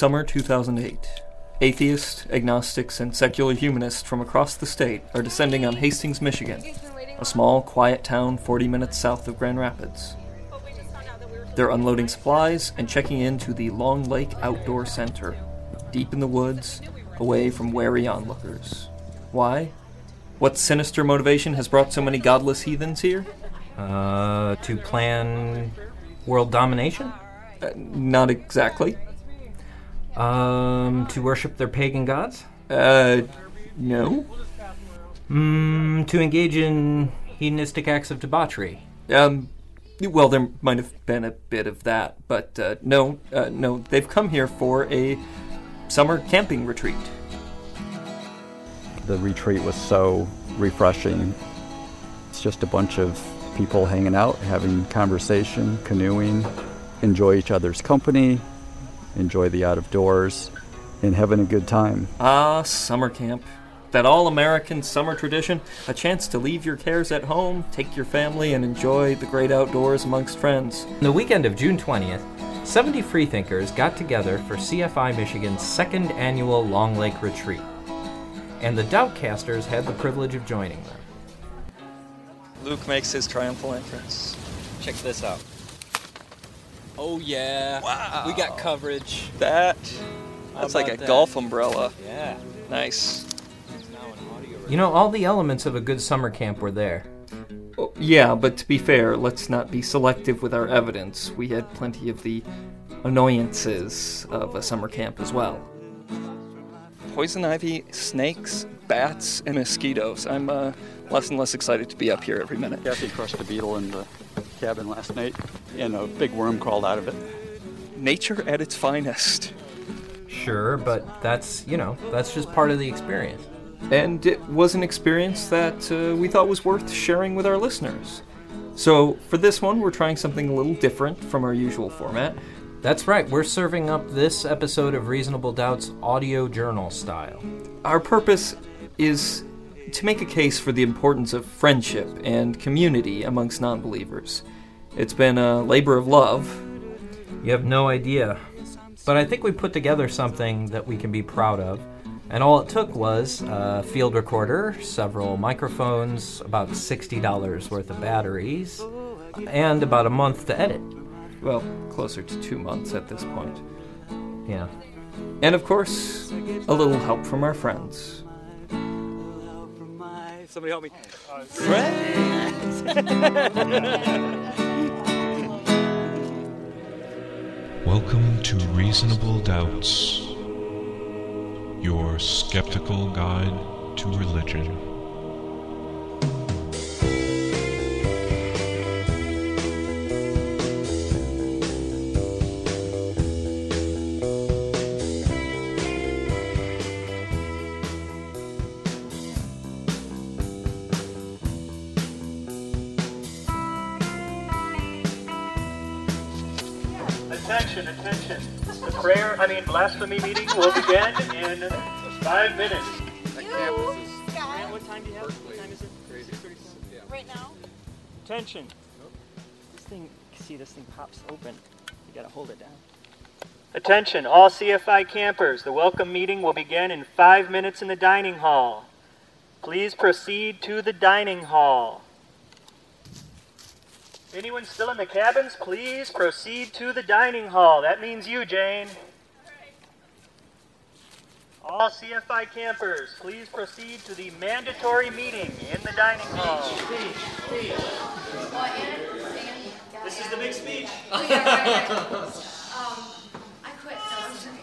Summer 2008. Atheists, agnostics, and secular humanists from across the state are descending on Hastings, Michigan, a small, quiet town 40 minutes south of Grand Rapids. They're unloading supplies and checking into the Long Lake Outdoor Center, deep in the woods, away from wary onlookers. Why? What sinister motivation has brought so many godless heathens here? Uh, to plan world domination? Uh, not exactly. Um, to worship their pagan gods? Uh, no. Mm, to engage in hedonistic acts of debauchery? Um, well, there might have been a bit of that, but uh, no, uh, no, they've come here for a summer camping retreat. The retreat was so refreshing. It's just a bunch of people hanging out, having conversation, canoeing, enjoy each other's company, enjoy the out of doors, and having a good time. Ah, summer camp. That all American summer tradition, a chance to leave your cares at home, take your family, and enjoy the great outdoors amongst friends. The weekend of June 20th, 70 freethinkers got together for CFI Michigan's second annual Long Lake Retreat. And the Doubtcasters had the privilege of joining them. Luke makes his triumphal entrance. Check this out. Oh yeah. Wow. We got coverage. That. That's like a that? golf umbrella. Yeah. Nice. It's now an audio You know, all the elements of a good summer camp were there. Oh, yeah, but to be fair, let's not be selective with our evidence. We had plenty of the annoyances of a summer camp as well. Poison ivy, snakes, bats, and mosquitoes. I'm uh, less and less excited to be up here every minute. Kathy crushed a beetle in the cabin last night, and a big worm crawled out of it. Nature at its finest. Sure, but that's, you know, that's just part of the experience. And it was an experience that uh, we thought was worth sharing with our listeners. So, for this one, we're trying something a little different from our usual format. That's right, we're serving up this episode of Reasonable Doubts audio journal style. Our purpose is to make a case for the importance of friendship and community amongst non believers. It's been a labor of love. You have no idea. But I think we put together something that we can be proud of. And all it took was a field recorder, several microphones, about $60 worth of batteries, and about a month to edit. Well, closer to two months at this point. Yeah. And of course, a little help from our friends. Somebody help me. Welcome to Reasonable Doubts, your skeptical guide to religion. Blasphemy meeting will begin in five minutes. What time do you have? What time is it? Right now? Attention. This thing, see this thing pops open. You gotta hold it down. Attention, all CFI campers. The welcome meeting will begin in five minutes in the dining hall. Please proceed to the dining hall. Anyone still in the cabins, please proceed to the dining hall. That means you, Jane. All CFI campers, please proceed to the mandatory meeting in the dining hall. This is the big speech. Um, I quit. No, I'm sorry.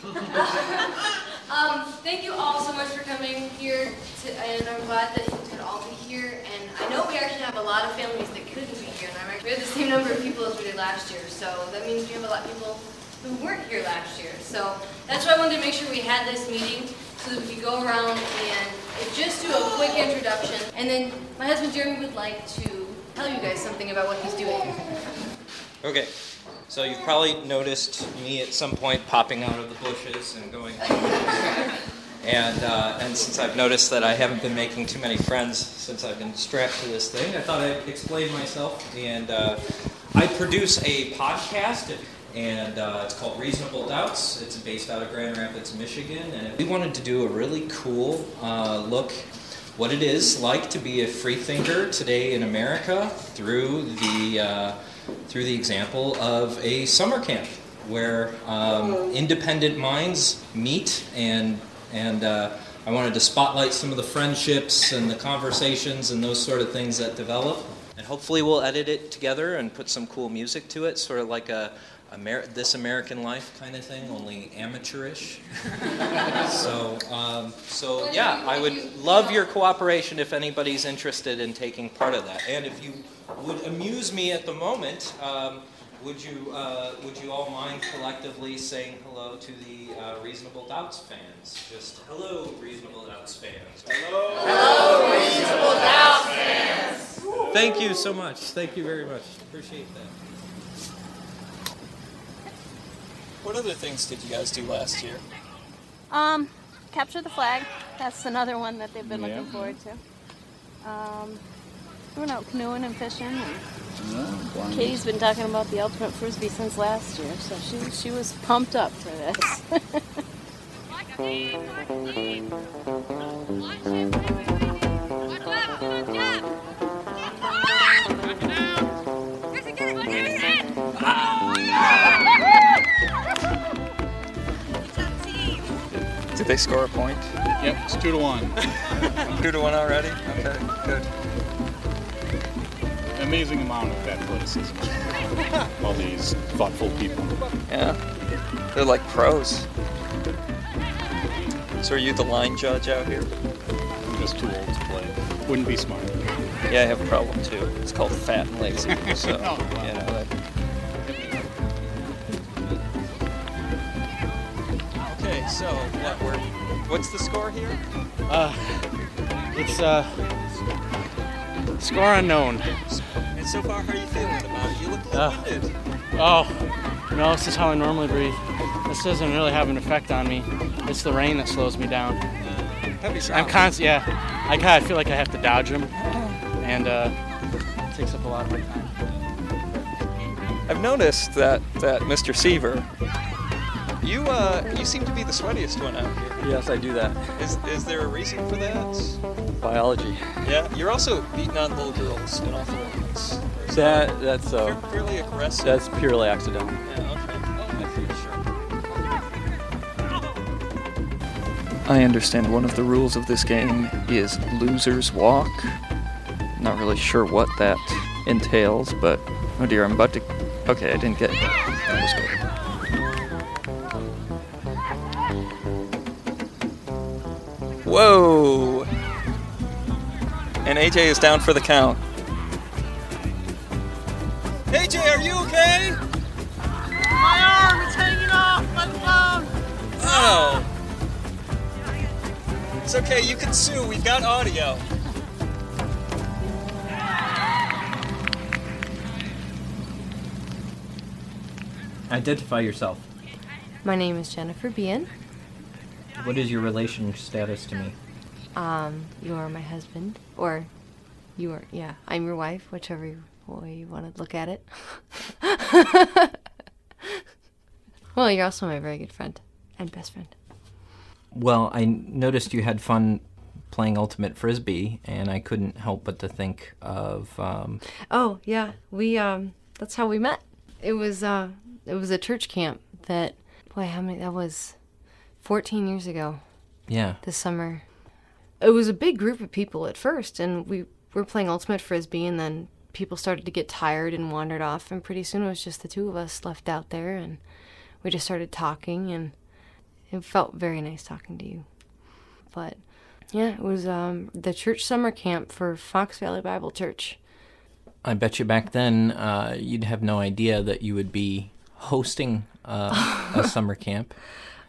um, thank you all so much for coming here, to, and I'm glad that you could all be here. And I know we actually have a lot of families that couldn't be here, and I'm we have the same number of people as we did last year. So that means we have a lot of people who weren't here last year. So that's why I wanted to make sure we had this meeting so that we could go around and just do a quick introduction. And then my husband Jeremy would like to tell you guys something about what he's doing. Okay. So you've probably noticed me at some point popping out of the bushes and going. and uh, and since I've noticed that I haven't been making too many friends since I've been strapped to this thing, I thought I'd explain myself. And uh, I produce a podcast, and uh, it's called Reasonable Doubts. It's based out of Grand Rapids, Michigan, and we wanted to do a really cool uh, look what it is like to be a free thinker today in America through the uh, through the example of a summer camp where um, independent minds meet and and uh, I wanted to spotlight some of the friendships and the conversations and those sort of things that develop. And hopefully we'll edit it together and put some cool music to it, sort of like a Amer- This American Life kind of thing, only amateurish. so, um, so yeah, I would love your cooperation if anybody's interested in taking part of that. And if you would amuse me at the moment, um, would you uh, would you all mind collectively saying hello to the uh, Reasonable Doubts fans? Just hello, Reasonable Doubts fans. Hello. Hello, Reasonable Doubts fans. Thank you so much. Thank you very much. Appreciate that. What other things did you guys do last year? Um, capture the flag. That's another one that they've been looking forward to. Um, we went out canoeing and fishing. And Katie's been talking about the ultimate frisbee since last year, so she she was pumped up for this. Did they score a point? Yep, it's two to one. Two to one already? Okay, good. Amazing amount of athleticism. All these thoughtful people. Yeah. They're like pros. So are you the line judge out here? I'm just too old to play. Wouldn't be smart. Yeah, I have a problem too. It's called fat and lazy. So, Oh, wow. you know, so what we're what's the score here? Uh, it's uh, score unknown. And so far, how are you feeling about it? You look a little Uh, winded. Oh, no, this is how I normally breathe. This doesn't really have an effect on me. It's the rain that slows me down. Heavy I'm constant, yeah. I kind of feel like I have to dodge them, and uh, it takes up a lot of my time. I've noticed that that Mr. Seaver, you uh, you seem to be the sweatiest one out here. Yes, I do that. Is is there a reason for that? Biology. Yeah, you're also beating on little girls in all fairness. That that's uh, Fair- fairly aggressive. that's purely accidental. Yeah, okay. I understand one of the rules of this game is losers walk. Not really sure what that entails, but oh dear, I'm about to. Okay, I didn't get. Whoa! And AJ is down for the count. AJ, are you okay? My arm is hanging off my phone. Oh. It's okay, you can sue. We've got audio. Identify yourself. My name is Jennifer Bean. What is your relation status to me? Um, you are my husband, or you are, yeah, I'm your wife, whichever way you want to look at it. well, you're also my very good friend and best friend. Well, I noticed you had fun playing Ultimate Frisbee, and I couldn't help but to think of. Um, Oh yeah, we um, that's how we met. It was uh, it was a church camp that, boy, how many? That was, fourteen years ago. Yeah. This summer, it was a big group of people at first, and we were playing ultimate frisbee, and then people started to get tired and wandered off, and pretty soon it was just the two of us left out there, and we just started talking, and it felt very nice talking to you. But yeah, it was um, the church summer camp for Fox Valley Bible Church. I bet you back then uh, you'd have no idea that you would be hosting uh, a summer camp.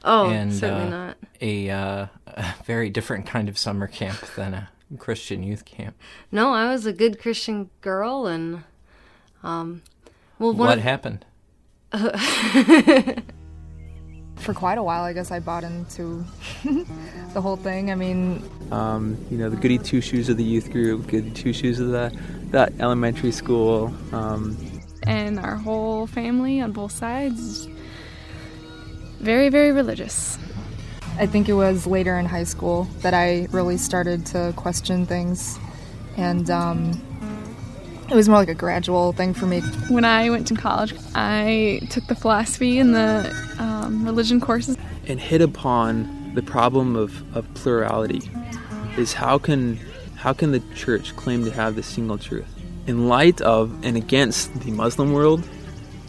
Oh, and, certainly uh, not. A, uh, a very different kind of summer camp than a Christian youth camp. No, I was a good Christian girl, and um, well, one what of- happened? For quite a while, I guess I bought into the whole thing. I mean, um, you know, the goody two shoes of the youth group, goody two shoes of the, the elementary school. Um, and our whole family on both sides very, very religious. I think it was later in high school that I really started to question things, and um, it was more like a gradual thing for me. When I went to college, I took the philosophy and the um, religion courses. And hit upon the problem of, of plurality is how can how can the church claim to have the single truth in light of and against the Muslim world,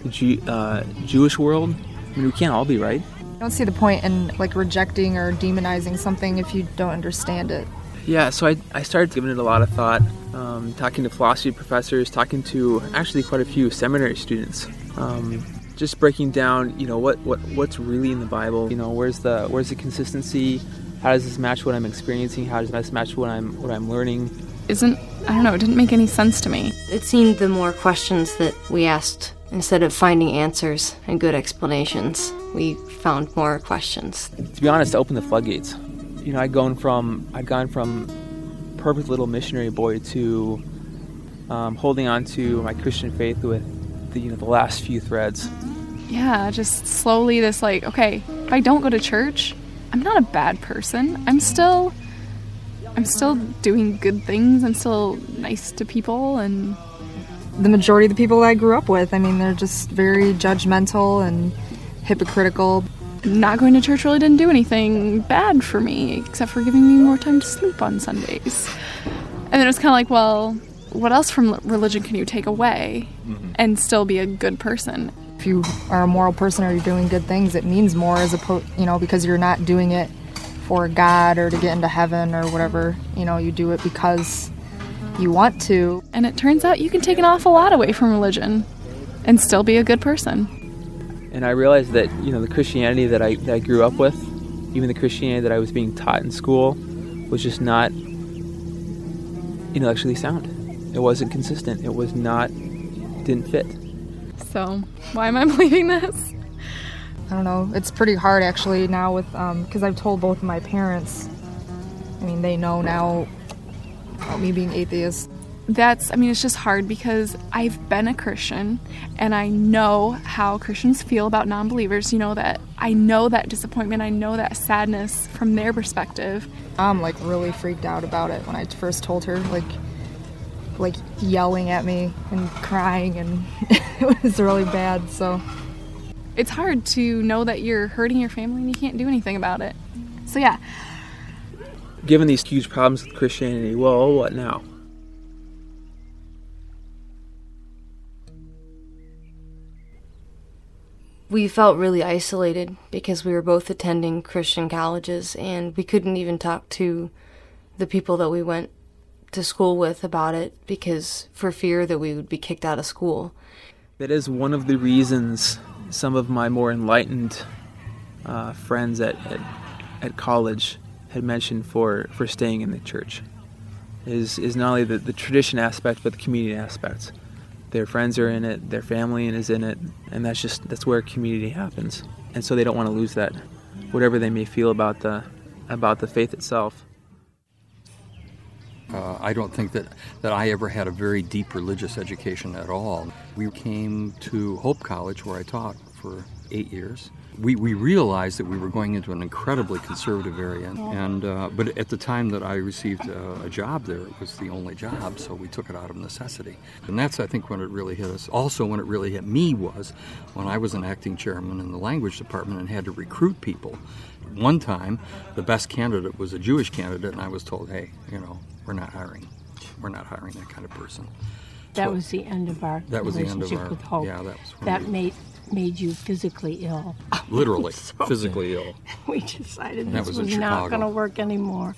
the Jew, uh, Jewish world? I mean, we can't all be right. I don't see the point in like rejecting or demonizing something if you don't understand it. Yeah, so I, I started giving it a lot of thought, um, talking to philosophy professors, talking to actually quite a few seminary students, um, just breaking down, you know, what, what what's really in the Bible. You know, where's the where's the consistency? How does this match what I'm experiencing? How does this match what I'm what I'm learning? Isn't I don't know. It didn't make any sense to me. It seemed the more questions that we asked instead of finding answers and good explanations, we found more questions. To be honest, to open the floodgates. You know, I'd gone from I'd gone from perfect little missionary boy to um, holding on to my Christian faith with the you know the last few threads. Yeah, just slowly this like, okay, if I don't go to church, I'm not a bad person. I'm still I'm still doing good things. I'm still nice to people and The majority of the people that I grew up with, I mean, they're just very judgmental and hypocritical. not going to church really didn't do anything bad for me except for giving me more time to sleep on Sundays. And then it was kind of like, well, what else from religion can you take away mm-hmm. and still be a good person? If you are a moral person or you're doing good things, it means more as opposed, you know, because you're not doing it for God or to get into heaven or whatever. You know, you do it because you want to. And it turns out you can take an awful lot away from religion and still be a good person. And I realized that you know the Christianity that I that I grew up with, even the Christianity that I was being taught in school, was just not intellectually sound. It wasn't consistent. It was not didn't fit. So, why am I believing this? I don't know. It's pretty hard actually now with um, because I've told both of my parents. I mean, they know now about me being atheist. That's, I mean, it's just hard because I've been a Christian and I know how Christians feel about non believers. You know, that I know that disappointment, I know that sadness from their perspective. I'm like really freaked out about it when I first told her, like, like yelling at me and crying, and it was really bad. So It's hard to know that you're hurting your family and you can't do anything about it. So, yeah, Given these huge problems with Christianity, well, what now? We felt really isolated because we were both attending Christian colleges and we couldn't even talk to the people that we went to school with about it because for fear that we would be kicked out of school. That is one of the reasons some of my more enlightened uh, friends at, at at college had mentioned for, for staying in the church is is not only the, the tradition aspect but the community aspect. Their friends are in it, their family is in it, and that's just that's where community happens. And so they don't want to lose that, whatever they may feel about the about the faith itself. Uh, I don't think that, that I ever had a very deep religious education at all. We came to Hope College, where I taught for eight years. We, we realized that we were going into an incredibly conservative area, and uh, but at the time that I received uh, a job there, it was the only job, so we took it out of necessity. And that's, I think, when it really hit us. Also, when it really hit me was when I was an acting chairman in the language department and had to recruit people. One time, the best candidate was a Jewish candidate, and I was told, "Hey, you know, we're not hiring. We're not hiring that kind of person." That So- was the end of our That was the end of relationship our- with Hope. yeah, that was that we- made made you physically ill. Literally, So- physically ill. We decided That this was was, not going to work anymore.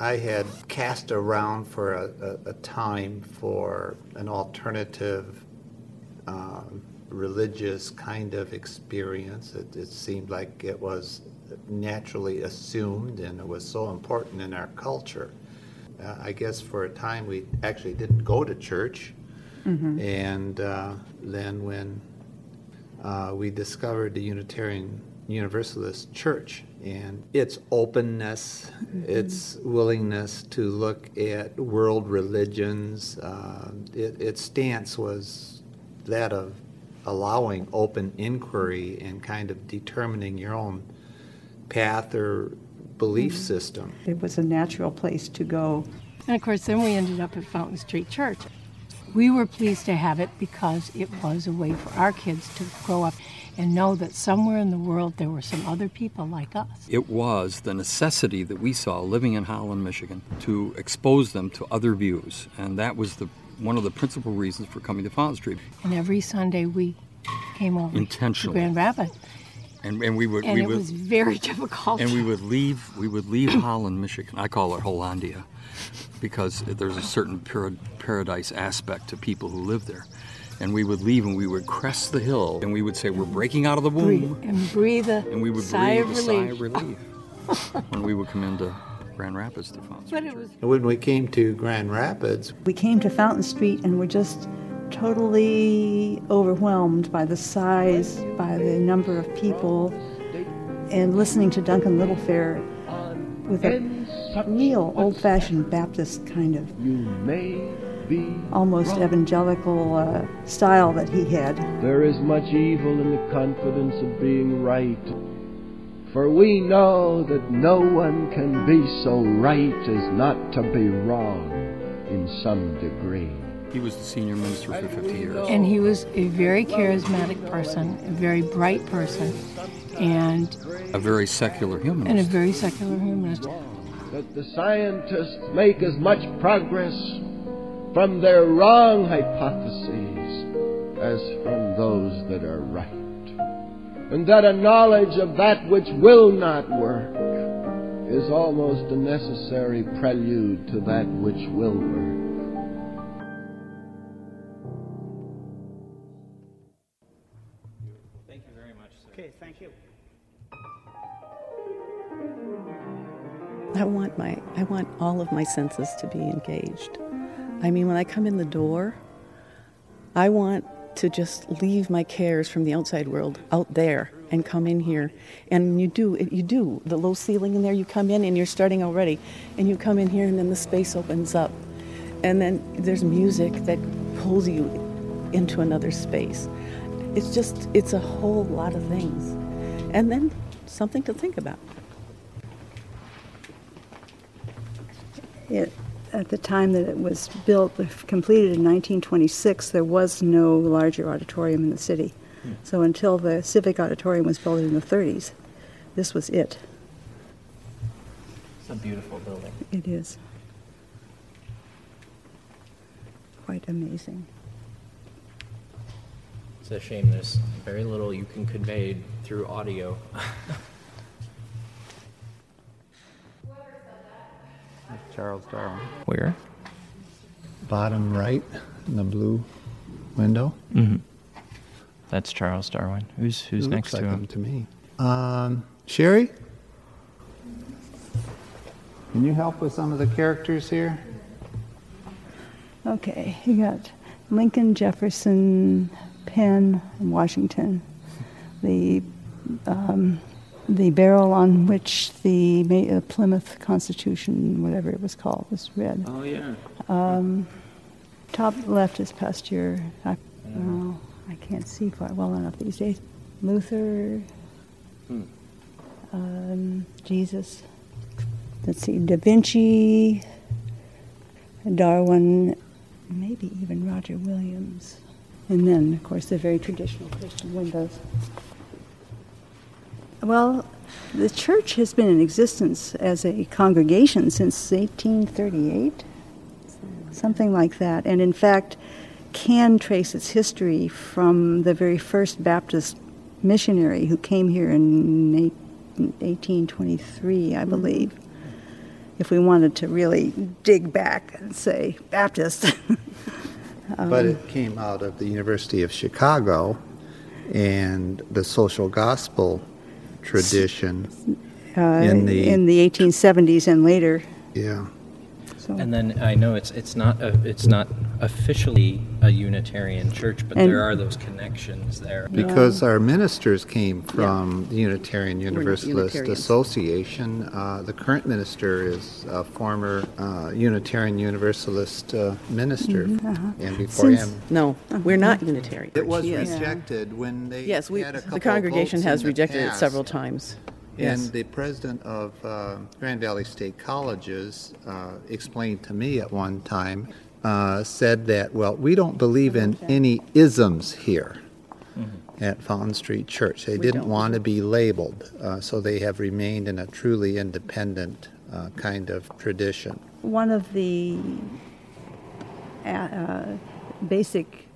I had cast around for a, a, a time for an alternative um, religious kind of experience. It, it seemed like it was naturally assumed and it was so important in our culture. Uh, I guess for a time we actually didn't go to church. Mhm. And uh, then when uh, we discovered the Unitarian Universalist Church and its openness, its willingness to look at world religions, uh, it, its stance was that of allowing open inquiry and kind of determining your own path or belief Mhm. system. It was a natural place to go. And of course, then we ended up at Fountain Street Church. We were pleased to have it because it was a way for our kids to grow up and know that somewhere in the world there were some other people like us. It was the necessity that we saw living in Holland, Michigan, to expose them to other views, and that was the one of the principal reasons for coming to Fountain Street. And every Sunday we came over intentionally to Grand Rapids. And, and we would And we it would, was very difficult. And we would leave we would leave Holland, Michigan. I call it Hollandia, because there's a certain paradise aspect to people who live there. And we would leave and we would crest the hill and we would say we're breaking out of the womb. Breathe, and breathe a And we would sigh breathe of a sigh relief. of relief when we would come into Grand Rapids to Fountain But it was When we came to Grand Rapids, We came to Fountain Street and were just totally overwhelmed by the size, by the number of people, and listening to Duncan Littlefair with a real old fashioned Baptist kind of almost evangelical uh, style that he had. There is much evil in the confidence of being right. For we know that no one can be so right as not to be wrong in some degree. He was the senior minister for 50 years. And he was a very charismatic person, a very bright person, and A very secular humanist. and a very secular humanist. That the scientists make as much progress from their wrong hypotheses as from those that are right. And that a knowledge of that which will not work is almost a necessary prelude to that which will work. I want my I want all of my senses to be engaged. I mean, when I come in the door, I want to just leave my cares from the outside world out there and come in here. And you do you do the low ceiling in there. You come in and you're starting already, and you come in here and then the space opens up, and then there's music that pulls you into another space. It's just it's a whole lot of things, and then something to think about. It, at the time that it was built, completed in 1926, there was no larger auditorium in the city. Hmm. So until the Civic Auditorium was built in the 30s, this was it. It's a beautiful building. It is. Quite amazing. It's a shame there's very little you can convey through audio. Charles Darwin. Where? Bottom right in the blue window. Mm-hmm. That's Charles Darwin. Who's who's It next looks to like him? to me. Um, Sherry, can you help with some of the characters here? Okay, you got Lincoln, Jefferson, Penn, and Washington. The um, the barrel on which the Ma- uh, Plymouth Constitution, whatever it was called, was read. Oh yeah. Um, top left is Pasteur. I, oh, I can't see quite well enough these days. Luther, Hmm. um, Jesus. Let's see, Da Vinci, Darwin, maybe even Roger Williams. And then, of course, the very traditional Christian windows. Well, the church has been in existence as a congregation since 1838, something like that. And in fact, can trace its history from the very first Baptist missionary who came here in 1823, I believe. If we wanted to really dig back and say Baptist. Um, but it came out of the University of Chicago and the social gospel tradition uh, in the in the 1870s and later. yeah. So And then I know it's it's not a, it's not officially a Unitarian church, but And- there are those connections there. Because our ministers came from the Unitarian Universalist Association. Uh, the current minister is a former uh, Unitarian Universalist uh, minister. Mhm, uh-huh. And before Since- him, No, we're not Unitarian. it was Yes. rejected when they Yes, we, had a couple the of congregation votes has in the rejected it several times. And the president of uh, Grand Valley State Colleges uh, explained to me at one time, uh, said that, well, we don't believe in any isms here at Fountain Street Church. They We didn't don't. want to be labeled, uh, so they have remained in a truly independent uh, kind of tradition. One of the uh, uh, basic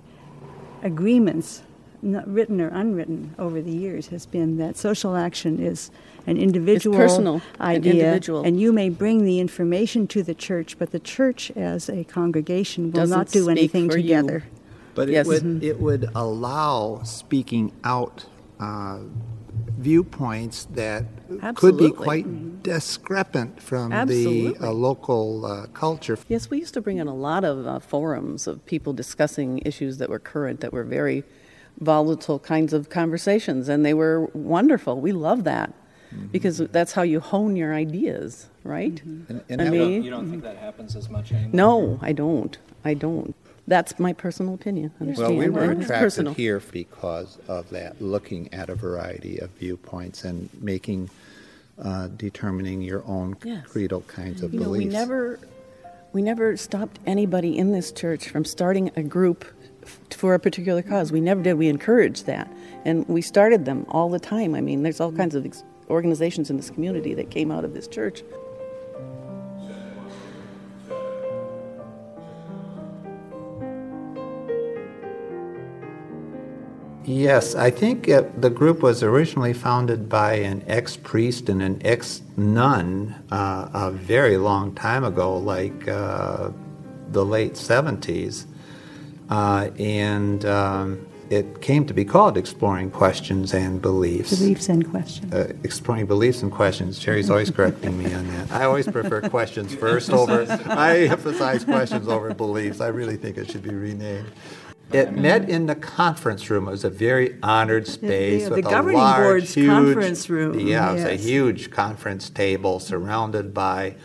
agreements, not written or unwritten, over the years has been that social action is an individual personal and idea, individual. and you may bring the information to the church, but the church as a congregation will Doesn't not do anything for you. together. But Yes. it would Mhm. it would allow speaking out uh, viewpoints that could be Absolutely. quite discrepant from the uh, local uh, culture. Yes, we used to bring in a lot of uh, forums of people discussing issues that were current, that were very volatile kinds of conversations, and they were wonderful. We love that Mm-hmm. because that's how you hone your ideas, right? Mm-hmm. And, I you, don't, mean, you don't think that happens as much anymore? no, I don't. I don't. That's my personal opinion. Well, Understand? we were And attracted personal. here because of that, looking at a variety of viewpoints and making, uh, determining your own Yes. creedal kinds of You know, we beliefs. never, we never stopped anybody in this church from starting a group f- for a particular cause. We never did. We encouraged that, and we started them all the time. I mean, there's all mm-hmm. kinds of ex- organizations in this community that came out of this church. Yes, I think it, the group was originally founded by an ex priest and an ex nun uh, a very long time ago, like uh, the late 70s. Uh, and um, it came to be called Exploring Questions and Beliefs. Beliefs and questions. Uh, exploring beliefs and questions. Jerry's always correcting me on that. I always prefer questions first over. I emphasize questions over beliefs. I really think it should be renamed. It met in the conference room. It was a very honored space the with a governing large, board's huge, conference room, Yeah, it was a huge conference table surrounded by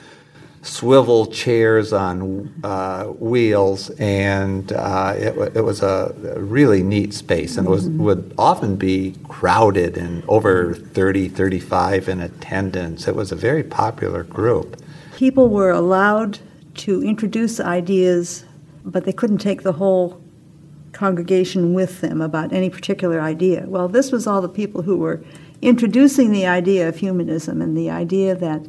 swivel chairs on uh, wheels, and uh, it, it was a a really neat space, and it was Mm-hmm. would often be crowded and over 30, 35 in attendance. It was a very popular group. People were allowed to introduce ideas, but they couldn't take the whole congregation with them about any particular idea. Well, this was all the people who were introducing the idea of humanism and the idea that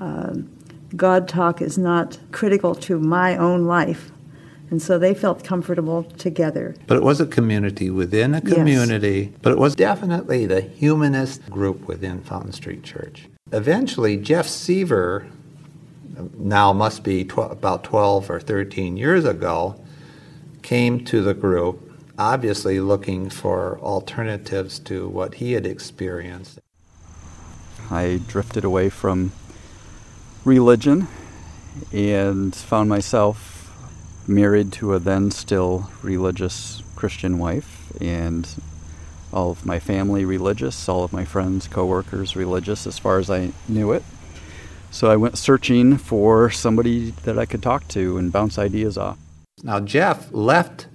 um, God talk is not critical to my own life. And so they felt comfortable together. But it was a community within a Yes. community, but it was definitely the humanist group within Fountain Street Church. Eventually, Jeff Seaver, now must be tw- about 12 or 13 years ago, came to the group, obviously looking for alternatives to what he had experienced. I drifted away from religion and found myself married to a then still religious Christian wife and all of my family religious, all of my friends, coworkers religious as far as I knew it. So I went searching for somebody that I could talk to and bounce ideas off. Now, Jeff left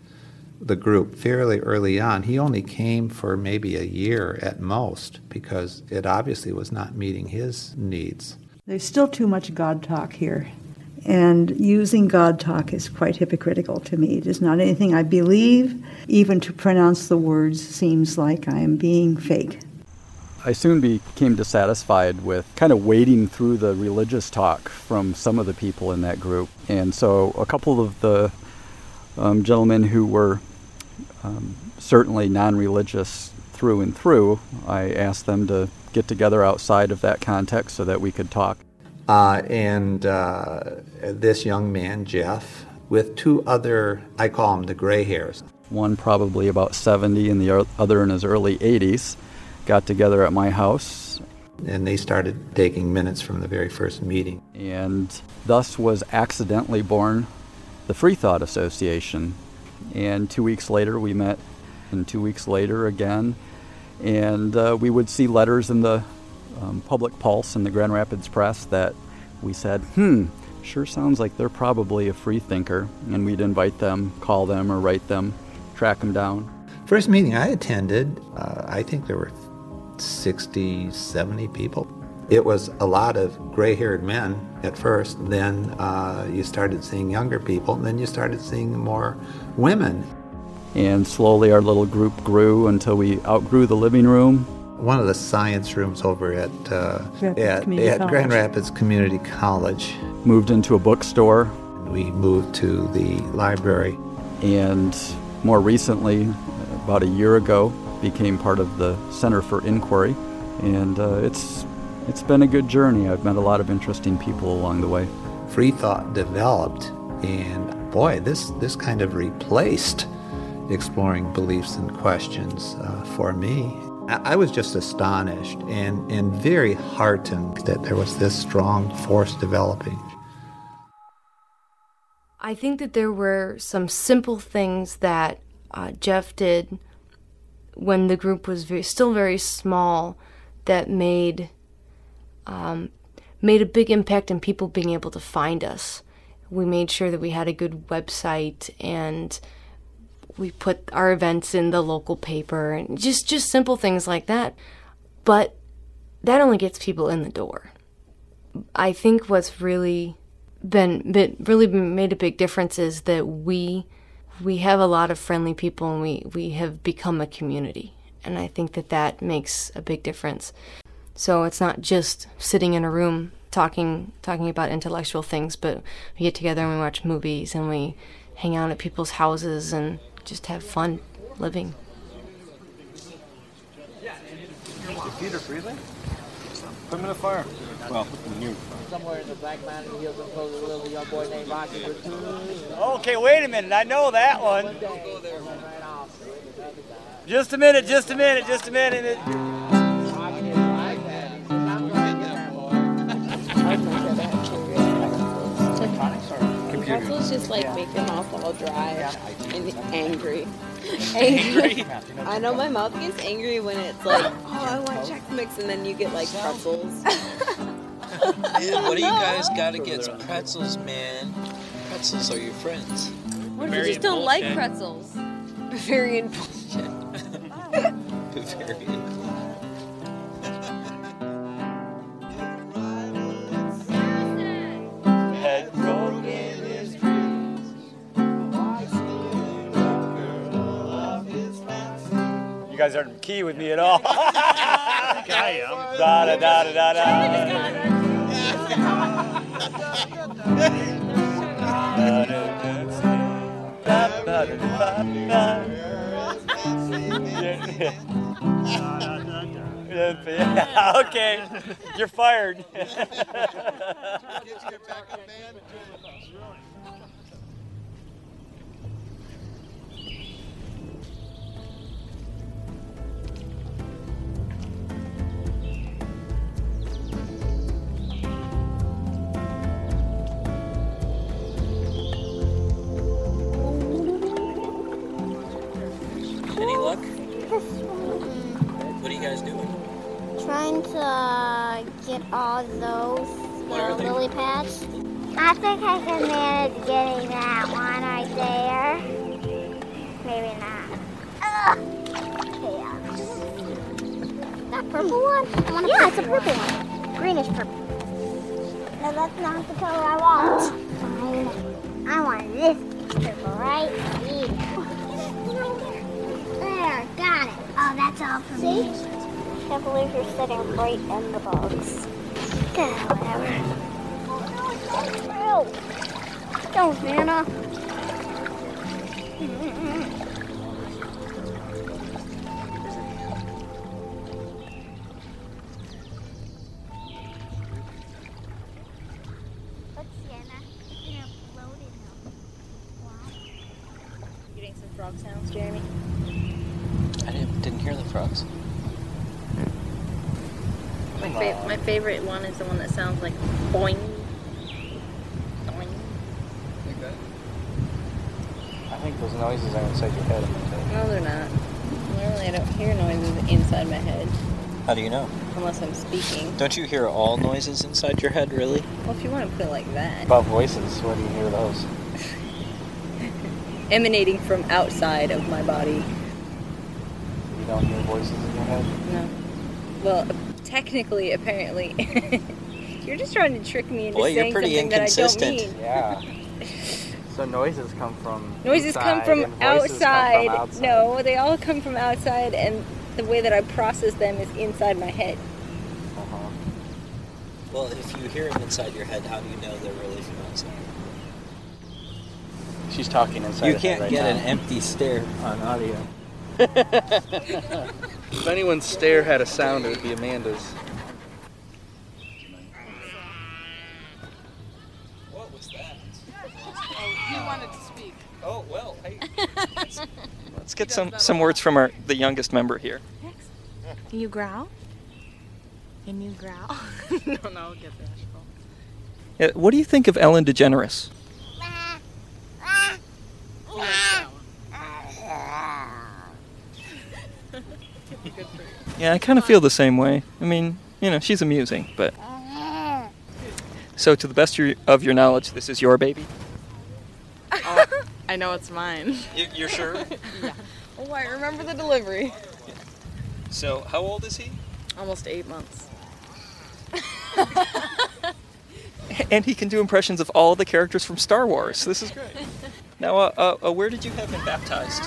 the group fairly early on. He only came for maybe a year at most because it obviously was not meeting his needs. There's still too much God talk here. And using God talk is quite hypocritical to me. It is not anything I believe. Even to pronounce the words seems like I am being fake. I soon became dissatisfied with kind of wading through the religious talk from some of the people in that group. And so a couple of the um, gentlemen who were um, certainly non religious through and through, I asked them to get together outside of that context so that we could talk. Uh, and uh, this young man, Jeff, with two other, I call them the gray hairs. One probably about 70 and the other in his early 80s, got together at my house. And they started taking minutes from the very first meeting. And thus was accidentally born the Free Thought Association. And two weeks later, we met, and two weeks later again. And uh, we would see letters in the um, public pulse in the Grand Rapids Press that we said, hmm, sure sounds like they're probably a free thinker. And we'd invite them, call them, or write them, track them down. First meeting I attended, uh, I think there were 60, 70 people. It was a lot of gray haired men at first, then uh, you started seeing younger people, then you started seeing more women. And slowly our little group grew until we outgrew the living room. One of the science rooms over at, uh, at, at Grand Rapids Community College. Moved into a bookstore. We moved to the library. And more recently, about a year ago, became part of the Center for Inquiry. And uh, it's, it's been a good journey. I've met a lot of interesting people along the way. Free thought developed, and boy, this, this kind of replaced exploring beliefs and questions uh, for me. I, was just astonished and, and very heartened that there was this strong force developing. I think that there were some simple things that uh, Jeff did when the group was very, still very small that made um, made a big impact in people being able to find us. We made sure that we had a good website and we put our events in the local paper and just just simple things like that. But that only gets people in the door. I think what's really been, been really made a big difference is that we we have a lot of friendly people and we we have become a community and I think that that makes a big difference. So it's not just sitting in a room talking talking about intellectual things, but we get together and we watch movies and we hang out at people's houses and just have fun living. Your feet? Put them in the fire. Well, you. Somewhere in the Black Mountain Hills, and a little young boy named Rocky. Okay, wait a minute. I know that one. Just a minute, just a minute, just a minute. Pretzels just like make your mouth all dry and angry. Angry. I know my mouth gets angry when it's like, oh, I want Chex Mix, and then you get like pretzels. Man, what do you guys got against pretzels, man? Pretzels are your friends. What if you just don't like pretzels? Bavarian bullshit. Bavarian. Guys aren't key with me at all. I am. Da da da da da da. okay, you're fired. Trying to get all those What are uh, lily pads. I think I can manage getting that one right there. Maybe not. Ugh. Yeah. That purple one? yeah, it's a purple one. Greenish purple. No, that's not the color I want. Fine. I want this purple right here. There, got it. Oh, that's all for me. I can't believe you're sitting right in the bugs. Okay, whatever. Ew. Don't, Nana. Getting some frog sounds, Jeremy. I didn't, didn't hear the frogs. My, fa- my favorite one is the one that sounds like boing. Boing. Like that? I think those noises are inside your head. No, they're not. Normally, I don't hear noises inside my head How do you know? unless I'm speaking. Don't you hear all noises inside your head, really? Well, if you want to put it like that, About voices, where do you hear those? emanating from outside of my body. You don't hear voices in your head? No. Well, technically, apparently, you're just trying to trick me into Boy, you're saying pretty something that I don't inconsistent. mean. Yeah. So noises come from Noises come from outside. Come from outside. No, they all come from outside, and the way that I process them is inside my head. Uh-huh. Well, if you hear them inside your head, how do you know they're really from outside? She's talking inside You can't right get now. an empty stare on audio. if anyone's stare had a sound, it would be Amanda's. What was that? Oh, he wanted to speak. Oh well, hey. Let's get some, some words from our the youngest member here. Can you growl? Can you growl? no, no, get bashful. What do you think of Ellen DeGeneres? Yeah, I kind of feel the same way. I mean, you know, she's amusing, but. So, to the best of your knowledge, this is your baby? oh, I know it's mine. You- you're sure? yeah. Oh, I remember the delivery. So, how old is he? Almost eight months. And he can do impressions of all the characters from Star Wars. This is great. Now, uh, uh, uh, where did you have him baptized?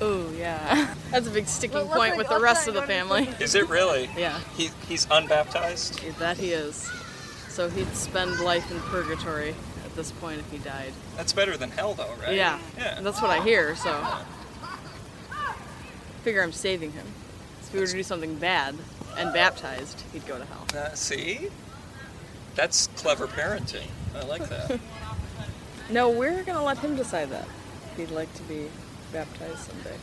Oh, yeah. That's a big sticking Well, point not- with the rest of the family. Is it really? Yeah. He, he's unbaptized? That he is. So he'd spend life in purgatory at this point if he died. That's better than hell, though, right? Yeah. Yeah. That's what I hear, so. Figure I'm saving him. If we were to do something bad and baptized, he'd go to hell. Uh, see? That's clever parenting. I like that. No, we're gonna let him decide that. He'd like to be baptized someday.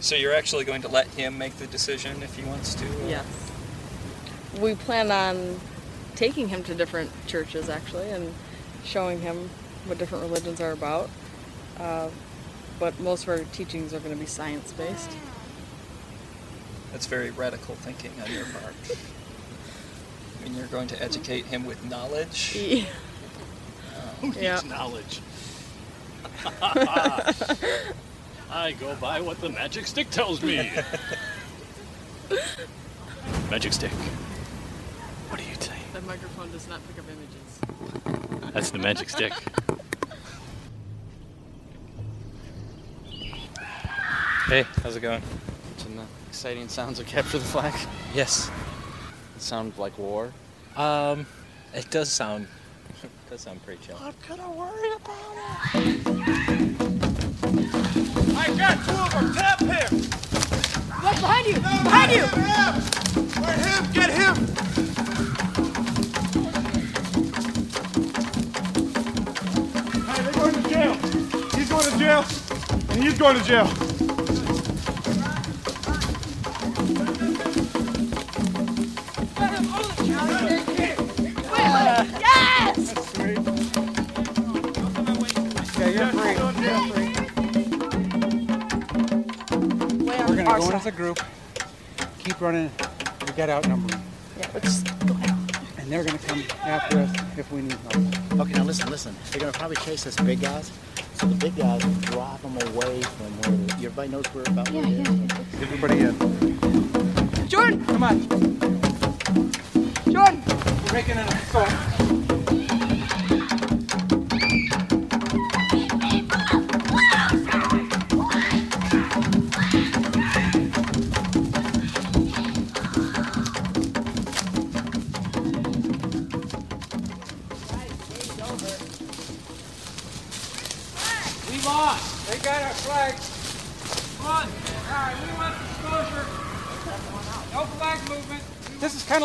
so, you're actually going to let him make the decision if he wants to? uh, Yes. We plan on taking him to different churches actually and showing him what different religions are about. Uh, but most of our teachings are going to be science based. That's very radical thinking on your part. I mean, you're going to educate him with knowledge? Yeah. Oh. Who Yeah. needs knowledge? I go by what the magic stick tells me. magic stick. What do you say? The microphone does not pick up images. That's the magic stick. Hey, how's it going? Some uh, exciting sounds of capture the flag. Yes. It sound like war. Um, it does sound it does sound pretty chill. I'm gonna worry about it. I got two of them. Tap him. Look behind you! behind you! Where him? Get him. Hey, they're going to jail. He's going to jail, and he's going to jail. We're gonna go in as a group, keep running. We got outnumbered. Yeah, but just And they're gonna come after us if we need help. Okay, now listen, listen. They're gonna probably chase us big guys. So the big guys will drive them away from where everybody knows where about yeah, where it is. Everybody in. Jordan! Come on. Jordan! We're making an assault.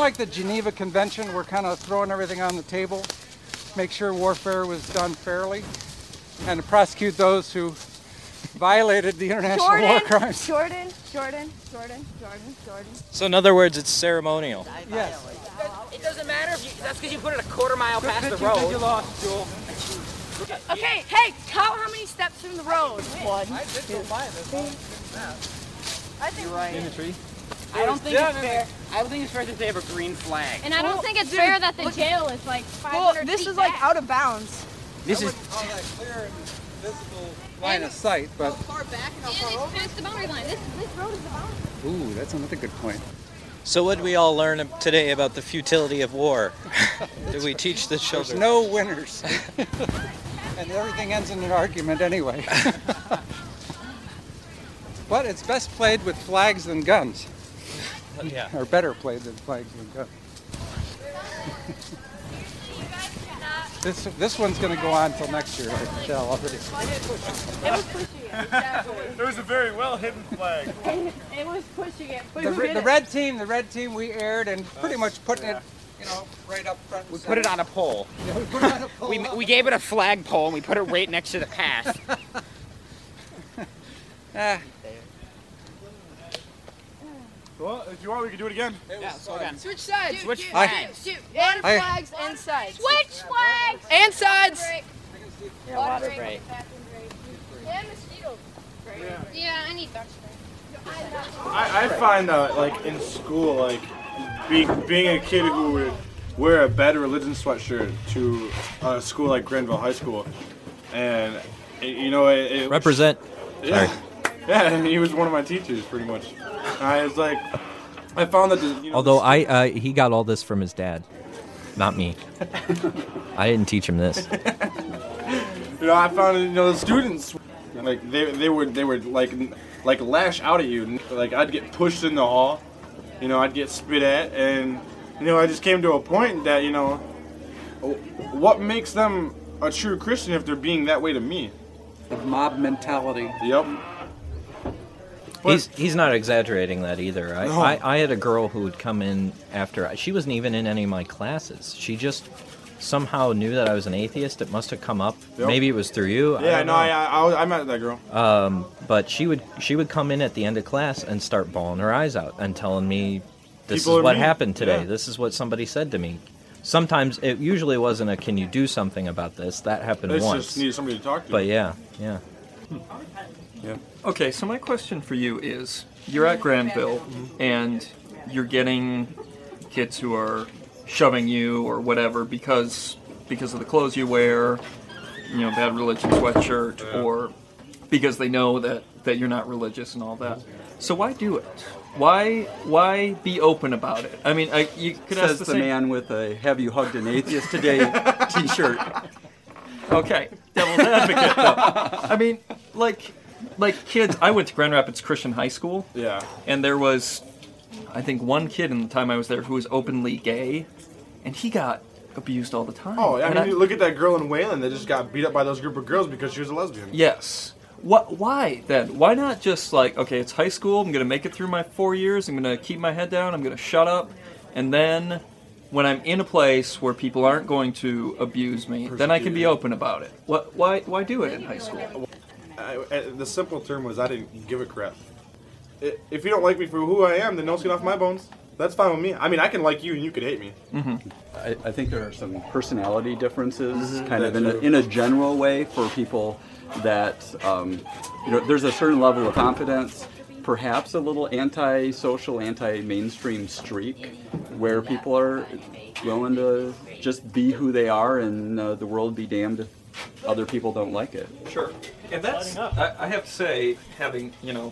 Like the Geneva Convention. We're kind of throwing everything on the table, make sure warfare was done fairly, and to prosecute those who violated the international war Jordan, crimes. Jordan, Jordan, Jordan, Jordan, Jordan. So in other words, it's ceremonial. Yes. It doesn't matter if you. That's because you put it a quarter mile past the Good you road. you lost, Jewel. Okay, hey, count how many steps from the road. One, I did go by this. I think You're right. In the tree? I don't think it's fair. I don't think it's fair that they have a green flag. And I don't Well, think it's dude, fair that the look- jail is like 500 Well, this feet is like out of bounds. This is All that clear and visible line of sight, but far back and how And it's past the boundary line. This, this road is the boundary. ooh, that's another good point. So, what did we all learn today about the futility of war? did we teach the There's children? no winners, and everything ends in an argument anyway. but it's best played with flags than guns, Yeah. or better played than flags than guns. This, this one's going to go on until next year, I can tell already. It was pushing it. Exactly. It was a very well hidden flag. it was pushing it. But The, re- the it? red team, the red team, we aired and pretty much putting it, you know, right up front. and we put it on a pole. Yeah, we put it on a pole. We, we gave it a flag pole and we put it right next to the path. Ah, Well, if you want, we can do it again. Yeah, so again. Switch sides. Switch I- flags. Shoot. Water I- flags and sides. Switch flags. And sides. Yeah, water break. break. Yeah, mosquito. Yeah, I need duck spray. I, I find that like in school, like being being a kid who would wear a bad religion sweatshirt to a school like Grandville High School, and it- you know it, it Represent. Yeah, Sorry. Yeah, and he was one of my teachers pretty much. And I was like, I found that the, you know, Although I, uh, he got all this from his dad, not me. I didn't teach him this. You know, I found you know the students like they they would they would like like lash out at you. Like I'd get pushed in the hall, you know, I'd get spit at, and you know I just came to a point that you know, what makes them a true Christian if they're being that way to me? the mob mentality. Yep. He's he's not exaggerating that either. I, No. I, I had a girl who would come in after she wasn't even in any of my classes. She just somehow knew that I was an atheist. It must have come up. Yep. Maybe it was through you. Yeah, don't no, know. I, I I I met that girl. Um, but she would she would come in at the end of class and start bawling her eyes out and telling me, "This People is what mean." happened today. Yeah. This is what somebody said to me." Sometimes it usually wasn't a "Can you do something about this?" That happened They once. just needed somebody to talk to. But yeah, yeah. Yeah. Okay, so my question for you is you're at Grandville and you're getting kids who are shoving you or whatever because because of the clothes you wear, you know, bad religion sweatshirt or because they know that that you're not religious and all that. So why do it? Why why be open about it? I mean, I, you could ask Says the the same- man with a "Have you hugged an atheist today?" T-shirt. Okay, devil's advocate though. I mean, like, like kids. I went to Grand Rapids Christian High School. Yeah. And there was, I think, one kid in the time I was there who was openly gay, and he got abused all the time. Oh, I And mean, look at that girl in Wayland that just got beat up by those group of girls because she was a lesbian. Yes. What? Why then? Why not just like, okay, it's high school. I'm gonna make it through my four years. I'm gonna keep my head down. I'm gonna shut up, and then when I'm in a place where people aren't going to abuse me, then I can be open about it. What? Why? Why do it in high school? I, I- the simple term was I didn't give a crap. If you don't like me for who I am, then don't skin off my bones. That's fine with me. I mean, I can like you and you could hate me. I, I think there are some personality differences, Mhm. kind of in a, in a general way, for people that um, you know. There's a certain level of confidence, perhaps a little anti-social, anti-mainstream streak, where people are willing to just be who they are, and uh, the world be damned if other people don't like it. Sure. And that's, I, I have to say, having, you know,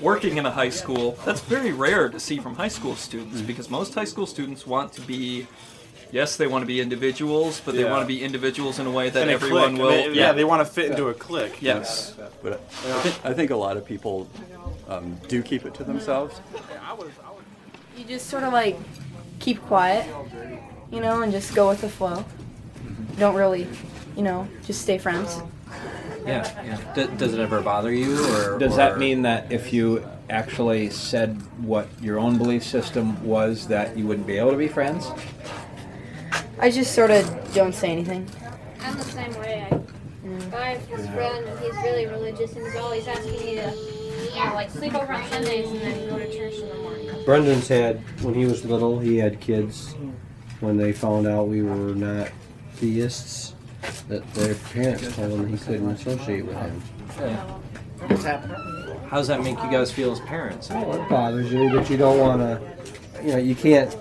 working in a high school, that's very rare to see from high school students because most high school students want to be, yes, they want to be individuals, but they Yeah. want to be individuals in a way that In a everyone clique. will. They- yeah, they wanna fit into a clique. Yes. But I think, I think a lot of people um, do keep it to themselves. You just sort of like keep quiet, you know, and just go with the flow. Don't really, you know, just stay friends. Yeah, yeah. D- does it ever bother you, or Does or- that mean that if you actually said what your own belief system was, that you wouldn't be able to be friends? I just sort of don't say anything. I'm the same way. I, if I have this friend and he's really religious and he's always asking me to, you know, like sleep over on Sundays and then go to church in the morning. Brendan's had, when he was little, he had kids. When they found out we were not theists, that their parents told him he couldn't associate with him. What's happening? How does that make you guys feel as parents? It bothers you, but you don't want to. You know, you can't.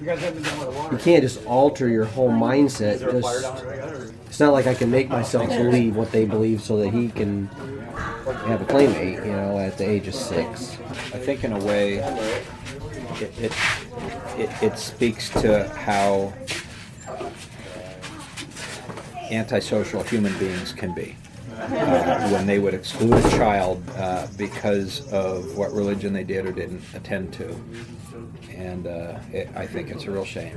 You guys haven't done with the water. You can't just alter your whole mindset. Just, it's not like I can make myself believe what they believe so that he can have a playmate. You know, at the age of six. I think in a way, it it, it, it speaks to how antisocial human beings can be. Uh, when they would exclude a child uh, because of what religion they did or didn't attend to. And uh, it, I think it's a real shame.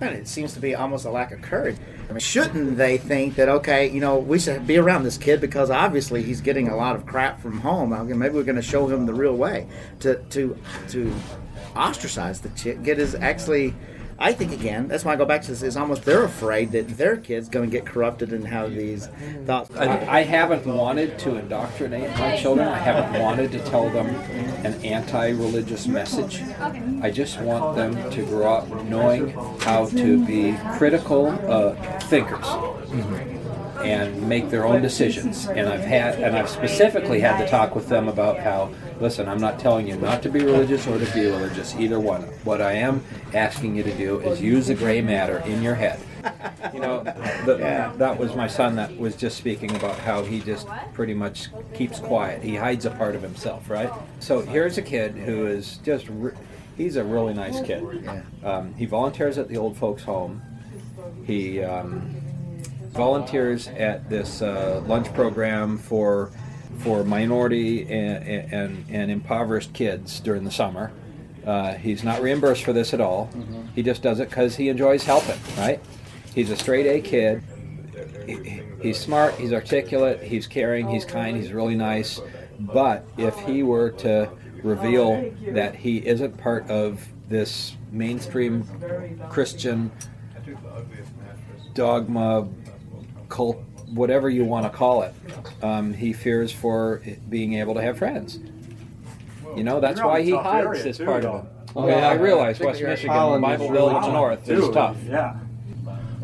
And it seems to be almost a lack of courage. I mean, shouldn't they think that okay, you know, we should be around this kid because obviously he's getting a lot of crap from home. Maybe we're going to show him the real way to to to ostracize the kid. Get is actually. I think again, that's why I go back to this. Is almost they're afraid that their kid's going to get corrupted and have these thoughts. I, I haven't wanted to indoctrinate my children. I haven't wanted to tell them an anti-religious message. I just want them to grow up knowing how to be critical uh, thinkers and make their own decisions. And I've had, and I've specifically had to talk with them about how, listen, I'm not telling you not to be religious or to be religious, either one. What I am asking you to do is use the gray matter in your head. You know, the, that was my son that was just speaking about how he just pretty much keeps quiet. He hides a part of himself, right? So here's a kid who is just, re- he's a really nice kid. Um, he volunteers at the old folks' home. He um, volunteers at this uh, lunch program for for minority and, and, and impoverished kids during the summer. Uh, he's not reimbursed for this at all. He just does it because he enjoys helping, right? He's a straight A kid. He- He's smart, he's articulate, he's caring, he's kind, he's really nice. But if he were to reveal that he isn't part of this mainstream Christian dogma, cult, whatever you want to call it, um, he fears for being able to have friends. You know, that's why he hides area, this too, part though. of him. Oh, yeah, I realize West Michigan, Bible Belt to the north is tough. Yeah.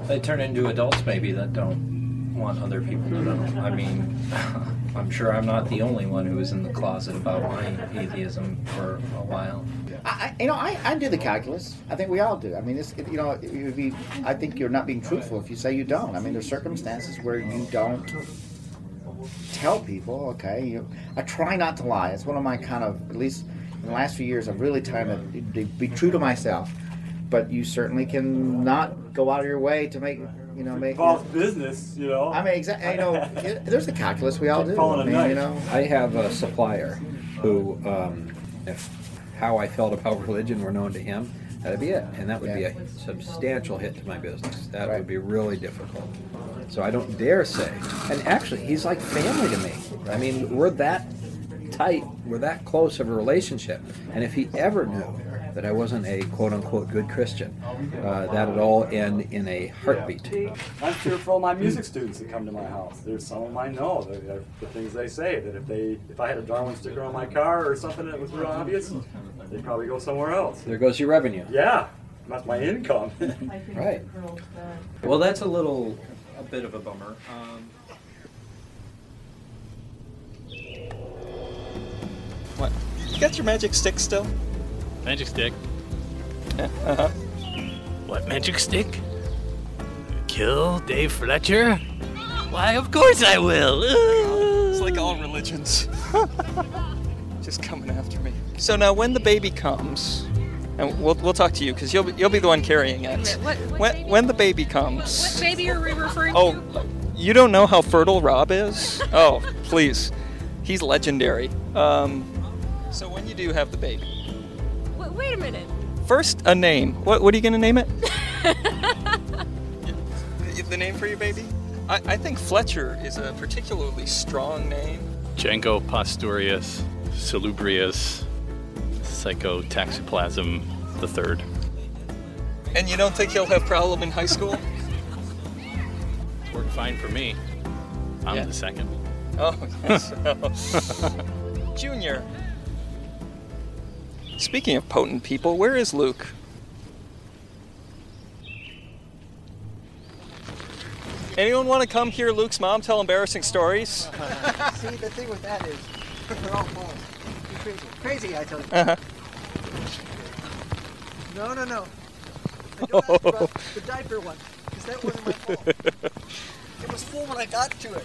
They turn into adults maybe that don't want other people to know. I mean, I'm sure I'm not the only one who was in the closet about my atheism for a while. I, you know, I, I do the calculus. I think we all do. I mean, it's you know, it would be, I think you're not being truthful if you say you don't. I mean, there's circumstances where you don't tell people. Okay, you, I try not to lie. It's one of my kind of at least in the last few years. I've really tried to be- be true to myself. But you certainly can not go out of your way to make you know make. Involves business, you know. I mean, exactly. You know, it- there's the calculus we all do. Calling I a mean, you know. I have a supplier who, um, if how I felt about religion were known to him, that'd be it, and that would be a substantial hit to my business. That would be really difficult. So I don't dare say. And actually, he's like family to me. I mean, we're that tight, we're that close of a relationship. And if he ever knew that I wasn't a quote unquote good Christian, uh, that'd all end in a heartbeat. I'm fearful of my music students that come to my house. There's some of them I know, the, the, the things they say, that if they if I had a Darwin sticker on my car or something that was real obvious, they'd probably go somewhere else. There goes your revenue. Yeah, that's my income. Right. Well, that's a little, a bit of a bummer. Um, What? You got your magic stick still? Magic stick. Huh. What magic stick? Kill Dave Fletcher? Why, of course I will. It's like all religions. Just coming after me. So now, when the baby comes, and we'll, we'll talk to you because you'll be, you'll be the one carrying it. What, what When, baby? when the baby comes. What baby are we referring Oh, to? you don't know how fertile Rob is? Oh, please. He's legendary. Um, so when you do have the baby, Wait, wait a minute. first a name. What, what are you going to name it? the name for your baby? I, I think Fletcher is a particularly strong name. Django Pastorius, Salubrious, Psychotaxiplasm the third. And you don't think he'll have problem in high school? It's worked fine for me. I'm Yeah. the second. Oh, yes. Junior. Speaking of potent people, where is Luke? Anyone want to come hear Luke's mom tell embarrassing stories? See, the thing with that is, they're all false. You're crazy. Crazy, I tell you. Uh-huh. No, no, no. And don't ask about the diaper one, because that wasn't my fault. It was full when I got to it.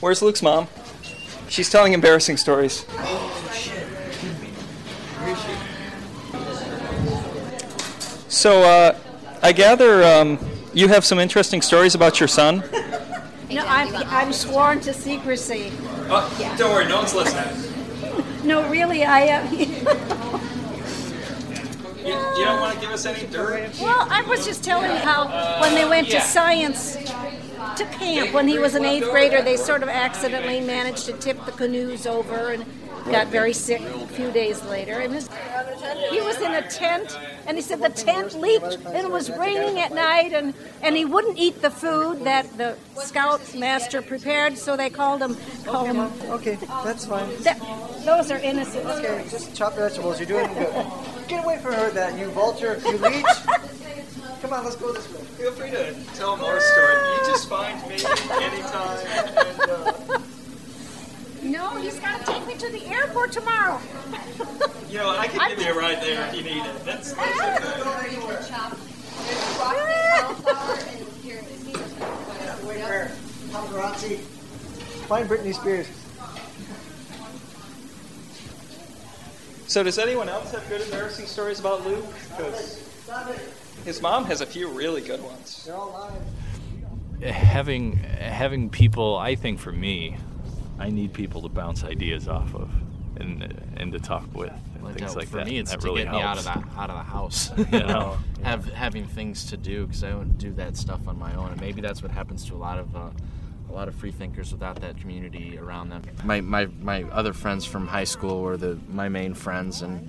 Where's Luke's mom? She's telling embarrassing stories. Oh shit. So, uh, I gather um, you have some interesting stories about your son. No, I'm, I'm sworn to secrecy. Oh, don't worry, no one's listening. No, really, I uh, am. You, you don't want to give us any dirt? well, I was just telling you how when they went Yeah. to science to camp. When he was an eighth grader, they sort of accidentally managed to tip the canoes over and got very sick a few days later. And his, he was in a tent, and he said the tent leaked and it was raining at night, and, and he wouldn't eat the food that the scout master prepared, so they called him. Called him Okay, that's fine. that, those are innocent. Okay, just chop vegetables. You're doing good. Get away from her, that you vulture, you leech. Come on, let's go this way. Feel free to tell more story. You just find me anytime. And, uh, No, he's got to take me to the airport tomorrow. you know, I can give you a ride there if you need it. That's, that's okay. Wait there. Paparazzi. Find Britney Spears. So, does anyone else have good embarrassing stories about Luke? Because his mom has a few really good ones. They're all lying. having having people i think for me i need people to bounce ideas off of and and to talk with and Like, things like for that For me, it's that to really get me out of the out of the house. You you know? know, have having things to do because I don't do that stuff on my own, and maybe that's what happens to a lot of uh, a lot of free thinkers without that community around them. My my my other friends from high school were the my main friends, and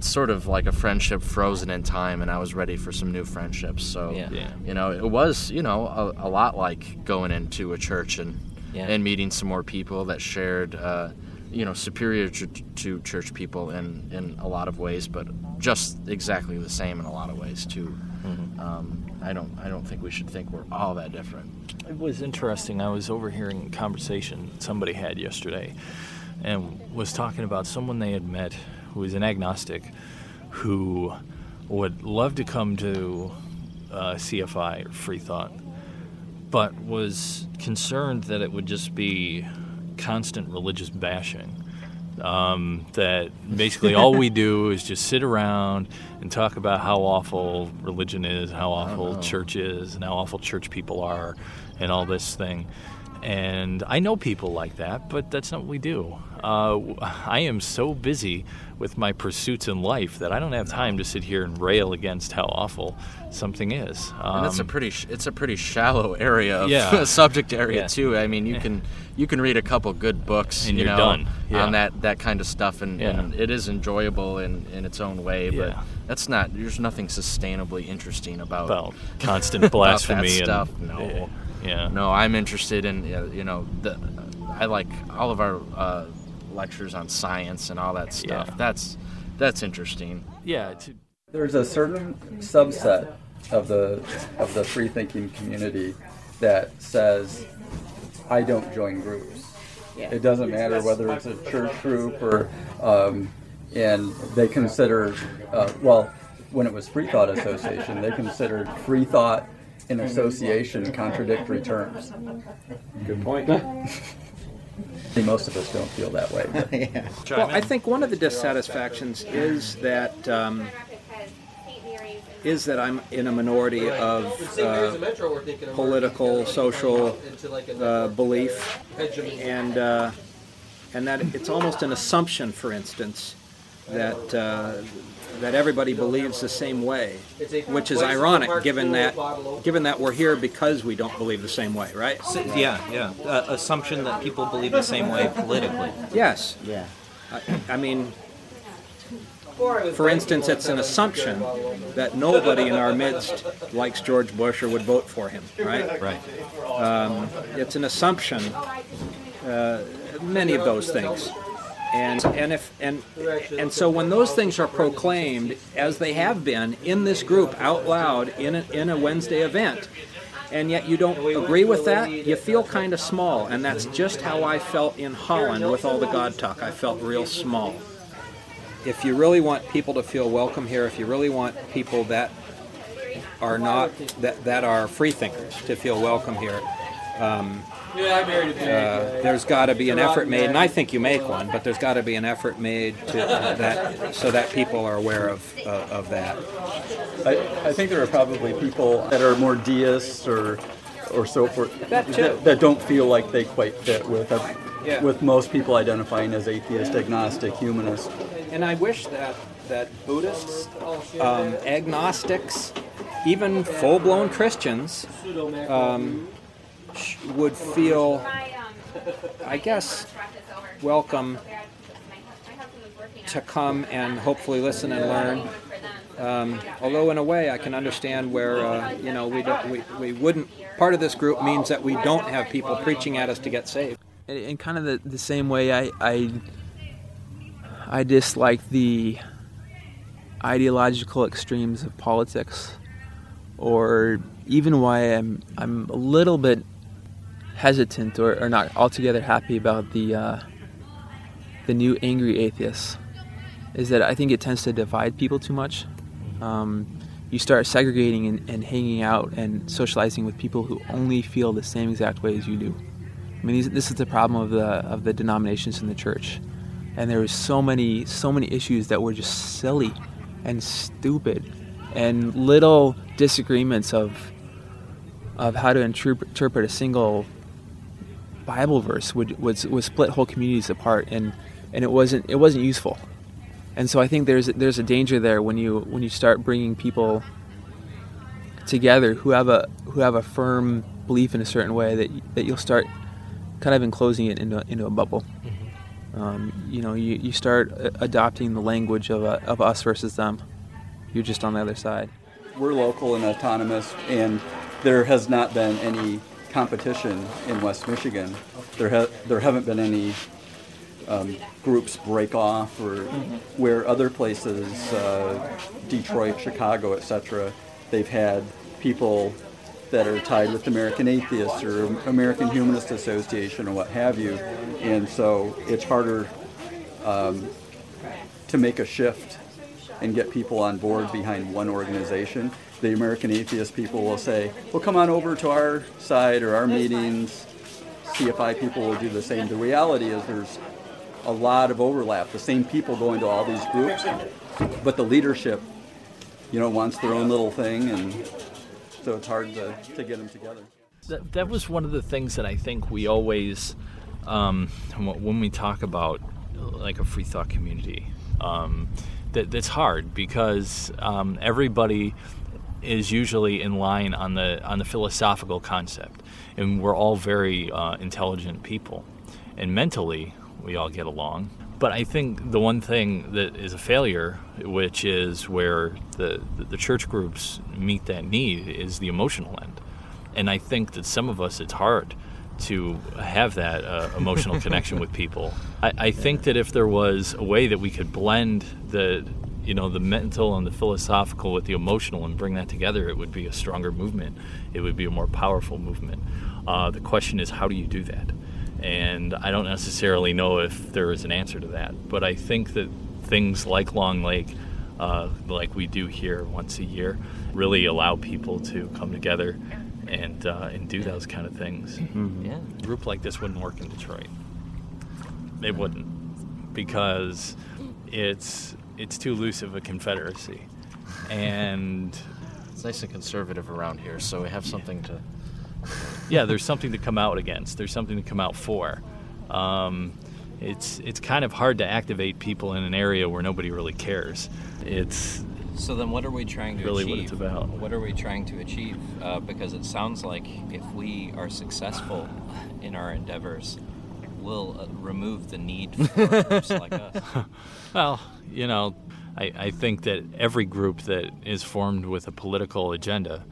sort of like a friendship frozen in time, and I was ready for some new friendships. So Yeah. Yeah. you know, it was you know a, a lot like going into a church and Yeah. and meeting some more people that shared. Uh, you know, superior to, to church people in, in a lot of ways, but just exactly the same in a lot of ways too. Mhm. Um, I don't I don't think we should think we're all that different. It was interesting. I was overhearing a conversation somebody had yesterday and was talking about someone they had met who was an agnostic who would love to come to uh, CFI or Free Thought, but was concerned that it would just be constant religious bashing. Um, that basically all we do is just sit around and talk about how awful religion is, how awful church is, and how awful church people are, and all this thing. And I know people like that, but that's not what we do. Uh, I am so busy with my pursuits in life that I don't have time to sit here and rail against how awful something is. and it's a Um, pretty sh- it's a pretty shallow area of Yeah. subject area Yeah. too. I mean, you can you can read a couple good books And you you're know, done. Yeah. on that that kind of stuff, and, and it is enjoyable in, in its own way. But that's not there's nothing sustainably interesting about About constant about blasphemy that and- stuff. no, yeah. no, I'm interested in uh, you know the I like all of our uh, lectures on science and all that stuff. Yeah. That's that's interesting. Yeah. To, There's a certain subset of the of the free thinking community that says, "I don't join groups." Yeah. It doesn't matter whether it's a church group or, um, and they consider, uh, well, when it was Free Thought Association, they considered free thought and association contradictory terms. Good point. See, Most of us don't feel that way. but- Well, I think one of the dissatisfactions is that um, is that I'm in a minority of uh, political, social uh, belief, and uh, and that it's almost an assumption, for instance, that uh, that everybody believes the same way, which is ironic given that given that we're here because we don't believe the same way, right? So- yeah, yeah. Uh, assumption that people believe the same way politically. Yes. Yeah. I, I mean, for instance, it's an assumption that nobody in our midst likes George Bush or would vote for him, right? Right. Um, it's an assumption, uh, many of those things. And and if and and so when those things are proclaimed as they have been in this group out loud in a, in a Wednesday event, and yet you don't agree with that, you feel kind of small. And that's just how I felt in Holland with all the God talk. I felt real small. If you really want people to feel welcome here, if you really want people that are not that that are free thinkers to feel welcome here. Um, uh, there's got to be an effort made, and I think you make one, but there's got to be an effort made to that so that people are aware of uh, of that. I, I think there are probably people that are more deists or or so forth That too. that, don't feel like they quite fit with uh, Yeah. with most people identifying as atheist, agnostic, humanist. And I wish that that Buddhists, um, agnostics, even full-blown Christians um, sh- would feel, I guess, welcome to come and hopefully listen and learn. Um, although in a way, I can understand where uh, you know we don't we, we wouldn't. Part of this group means that we don't have people preaching at us to get saved. in, in kind of the, the same way I, I I dislike the ideological extremes of politics or even why I'm I'm a little bit hesitant or, or not altogether happy about the uh, the new angry atheists is that I think it tends to divide people too much. Um, you start segregating and, and hanging out and socializing with people who only feel the same exact way as you do. I mean, these, this is the problem of the of the denominations in the church, and there was so many so many issues that were just silly and stupid, and little disagreements of of how to interpret, interpret a single Bible verse would, would would split whole communities apart, and and it wasn't it wasn't useful. And so I think there's there's a danger there when you when you start bringing people together who have a who have a firm belief in a certain way that that you'll start kind of enclosing it into into a bubble. Um, you know, you, you start adopting the language of, a, of us versus them. You're just on the other side. We're local and autonomous, and there has not been any competition in West Michigan. There ha- there haven't been any um, groups break off or where other places, uh, Detroit, Chicago, etc., they've had people that are tied with American Atheists or American Humanist Association or what have you, and so it's harder um, to make a shift and get people on board behind one organization. The American Atheist people will say, "Well, come on over to our side or our meetings." CFI people will do the same. The reality is there's a lot of overlap. The same people go into all these groups, but the leadership, you know, wants their own little thing, and so it's hard to, to get them together. That, that was one of the things that I think we always, um, when we talk about like a free thought community, um, that that's hard because um, everybody is usually in line on the on the philosophical concept, and we're all very uh, intelligent people, and mentally we all get along. But I think the one thing that is a failure, which is where the the church groups meet that need, is the emotional end. And I think that some of us, it's hard to have that uh, emotional connection with people. I, I think that if there was a way that we could blend the you know the mental and the philosophical with the emotional and bring that together, it would be a stronger movement. It would be a more powerful movement. Uh, the question is, how do you do that? And I don't necessarily know if there is an answer to that, but I think that things like Long Lake, uh, like we do here once a year, really allow people to come together and uh, and do those kind of things. Yeah. A group like this wouldn't work in Detroit. It wouldn't because it's it's too loose of a confederacy, and It's nice and conservative around here, so we have something to. yeah, there's something to come out against. There's something to come out for. Um, it's it's kind of hard to activate people in an area where nobody really cares. It's So then, what are we trying to really achieve? what it's about. What are we trying to achieve? Uh, because it sounds like if we are successful in our endeavors, we'll uh, remove the need for groups like us. Well, you know, I, I think that every group that is formed with a political agenda,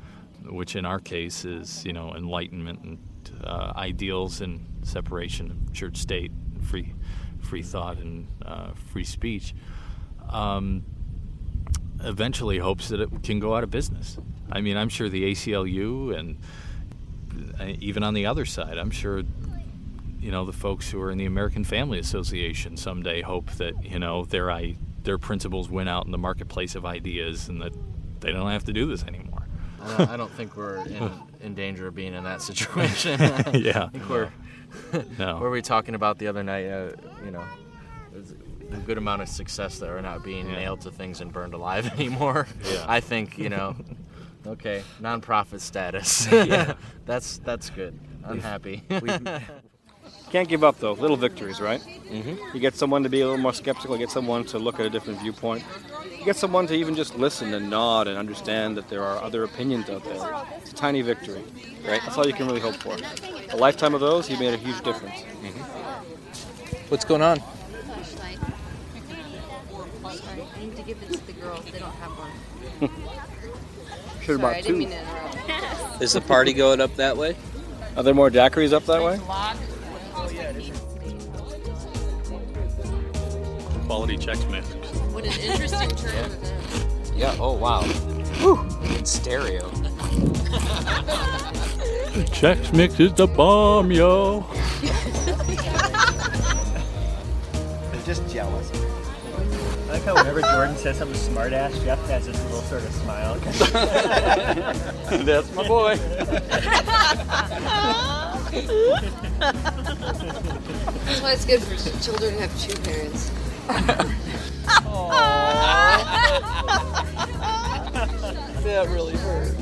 which in our case is, you know, enlightenment and uh, ideals and separation of church state, free, free thought and uh, free speech, um, eventually hopes that it can go out of business. I mean, I'm sure the ACLU and uh, even on the other side, I'm sure you know the folks who are in the American Family Association someday hope that you know their I, their principles win out in the marketplace of ideas and that they don't have to do this anymore. I don't, I don't think we're in, in danger of being in that situation. Yeah. I think we're. No. What were we talking about the other night? Uh, you know, a good amount of success that we're not being nailed to things and burned alive anymore. Yeah. I think you know. Okay, nonprofit status. Yeah. that's that's good. I'm We've- happy. We've- Can't give up though. Little victories, right? Mm-hmm. You get someone to be a little more skeptical. You Get someone to look at a different viewpoint. You get someone to even just listen and nod and understand that there are other opinions out there. It's a tiny victory, right? That's all you can really hope for. A lifetime of those, he made a huge difference. What's going on? Sorry, I need to give it to the girls. They don't have one. Should have bought two. mean to interrupt. Is the party going up that way? Are there more daiquiris up that way? Quality Chex Mix. What an interesting turn of events. Yeah. Oh wow. Whew. In stereo. Chex Mix is the bomb, yo. They're just jealous. I like how whenever Jordan says something smart ass, Jeff has this little sort of smile. That's my boy. That's why it's good for children to have two parents. That really hurt.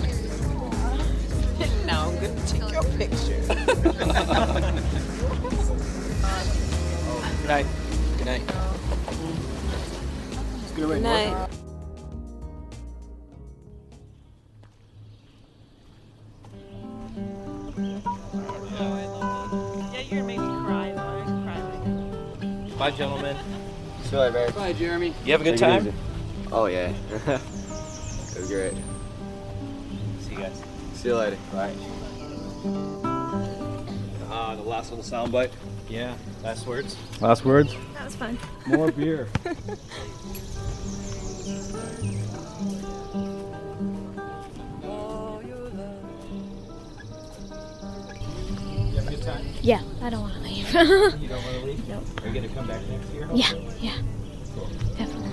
now I'm gonna take your picture. Good night. Good night. Good night. Oh, yeah, you're gonna me cry. Bye, gentlemen. See you later, babe. Bye, Jeremy. You have a good Take time? Oh yeah, it was great. See you guys. See you later. Bye. Ah, the last little soundbite. Yeah, last words. Last words. That was fun. More beer. Yeah, I don't want to leave. You don't want to leave? Nope. Are you going to come back next year? Yeah, yeah. Cool. Definitely.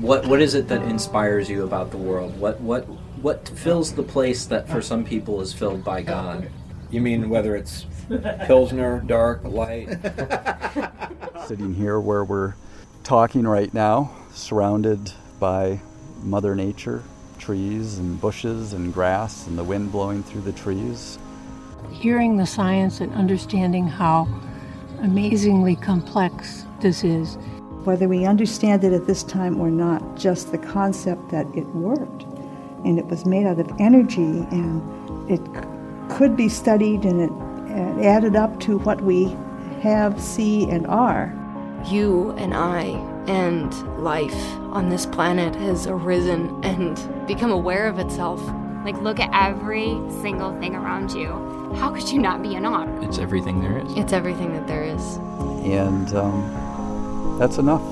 What what is it that inspires you about the world? What what what fills the place that for some people is filled by God? You mean whether it's Pilsner, dark, light? Sitting here where we're talking right now, surrounded by Mother Nature, trees and bushes and grass and the wind blowing through the trees. hearing the science and understanding how amazingly complex this is. Whether we understand it at this time or not, just the concept that it worked and it was made out of energy and it c- could be studied and it added up to what we have, see, and are. You and I and life on this planet has arisen and become aware of itself. Like, look at every single thing around you. How could you not be in awe? It's everything there is. It's everything that there is. And um, that's enough.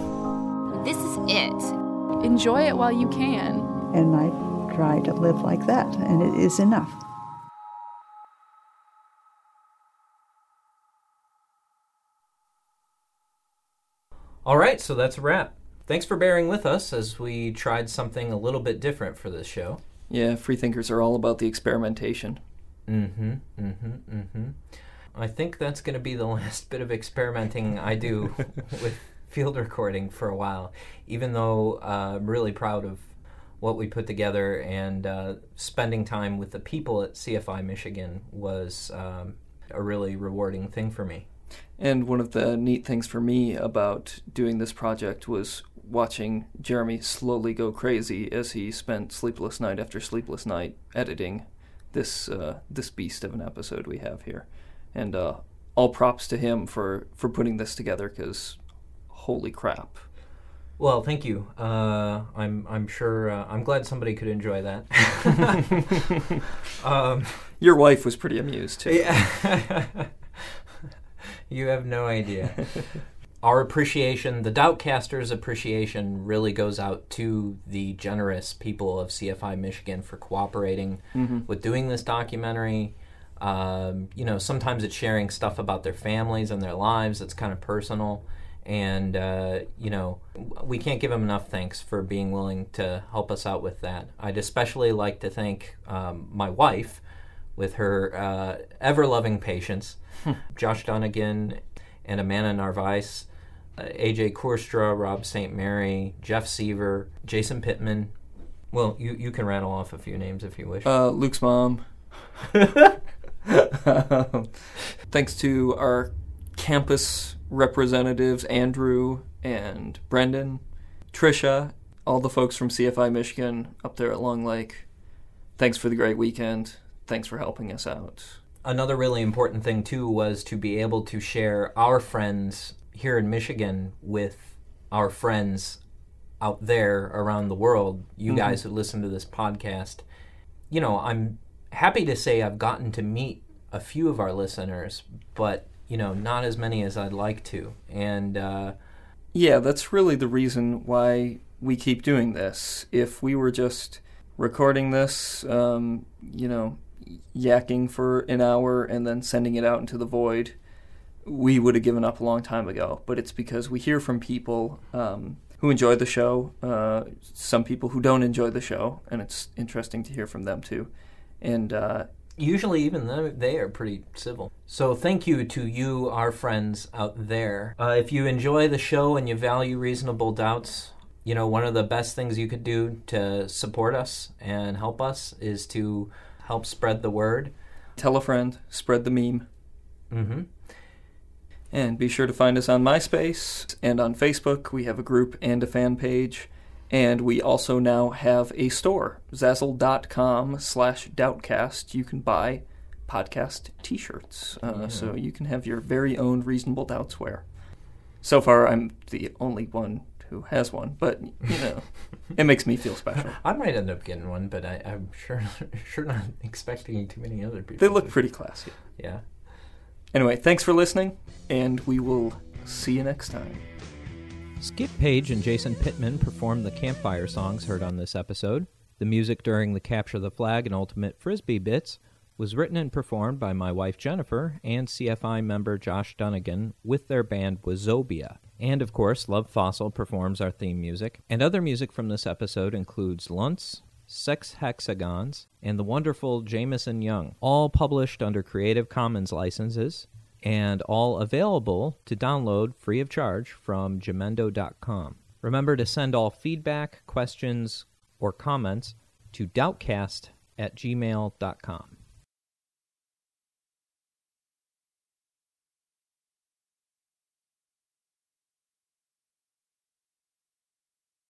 This is it. Enjoy it while you can. And I try to live like that, and it is enough. All right, so that's a wrap. Thanks for bearing with us as we tried something a little bit different for this show. Yeah, freethinkers are all about the experimentation. Mm-hmm. Mm-hmm. Mm-hmm. I think that's going to be the last bit of experimenting I do with field recording for a while. Even though uh, I'm really proud of what we put together and uh, spending time with the people at CFI Michigan was um, a really rewarding thing for me. And one of the neat things for me about doing this project was watching Jeremy slowly go crazy as he spent sleepless night after sleepless night editing this uh, this beast of an episode we have here. And uh, all props to him for, for putting this together because holy crap. Well, thank you. Uh, I'm I'm sure uh, I'm glad somebody could enjoy that. um, Your wife was pretty amused too. Yeah. you have no idea. Our appreciation, the Doubtcasters' appreciation, really goes out to the generous people of CFI Michigan for cooperating Mhm. with doing this documentary. Um, you know, sometimes it's sharing stuff about their families and their lives that's kind of personal. And, uh, you know, we can't give them enough thanks for being willing to help us out with that. I'd especially like to thank um, my wife with her uh, ever loving patience, Josh Dunnigan and Amanda Narvaez, uh, AJ Korstra, Rob St. Mary, Jeff Seaver, Jason Pittman. Well, you, you can rattle off a few names if you wish. Uh, Luke's mom. Thanks to our campus representatives, Andrew and Brendan, Trisha, all the folks from CFI Michigan up there at Long Lake. Thanks for the great weekend. Thanks for helping us out. Another really important thing, too, was to be able to share our friends here in Michigan with our friends out there around the world, you Mhm. guys who listen to this podcast. You know, I'm happy to say I've gotten to meet a few of our listeners, but, you know, not as many as I'd like to. And, uh, Yeah, that's really the reason why we keep doing this. If we were just recording this, um, you know, yakking for an hour and then sending it out into the void, we would have given up a long time ago. But it's because we hear from people um, who enjoy the show, uh, some people who don't enjoy the show, and it's interesting to hear from them too. And uh, Usually, even they are pretty civil. So, thank you to you, our friends out there. Uh, if you enjoy the show and you value reasonable doubts, you know, one of the best things you could do to support us and help us is to help spread the word. tell a friend, spread the meme. Mm-hmm. And be sure to find us on MySpace and on Facebook. We have a group and a fan page. And we also now have a store, Zazzle.com slash Doubtcast. You can buy podcast t shirts. Uh, Yeah. So you can have your very own Reasonable Doubts wear. So far, I'm the only one who has one, but, you know, it makes me feel special. I might end up getting one, but I, I'm sure sure not expecting too many other people. They look to. pretty classy. Yeah. Anyway, thanks for listening, and we will see you next time. Skip Page and Jason Pittman performed the campfire songs heard on this episode. The music during the Capture the Flag and Ultimate Frisbee bits was written and performed by my wife Jennifer and CFI member Josh Dunnigan with their band Wazobia. And of course, Love Fossil performs our theme music. And other music from this episode includes Luntz, Sex Hexagons, and the wonderful Jameson Young, all published under Creative Commons licenses and all available to download free of charge from jamendo.com. Remember to send all feedback, questions, or comments to doubtcast at gmail.com.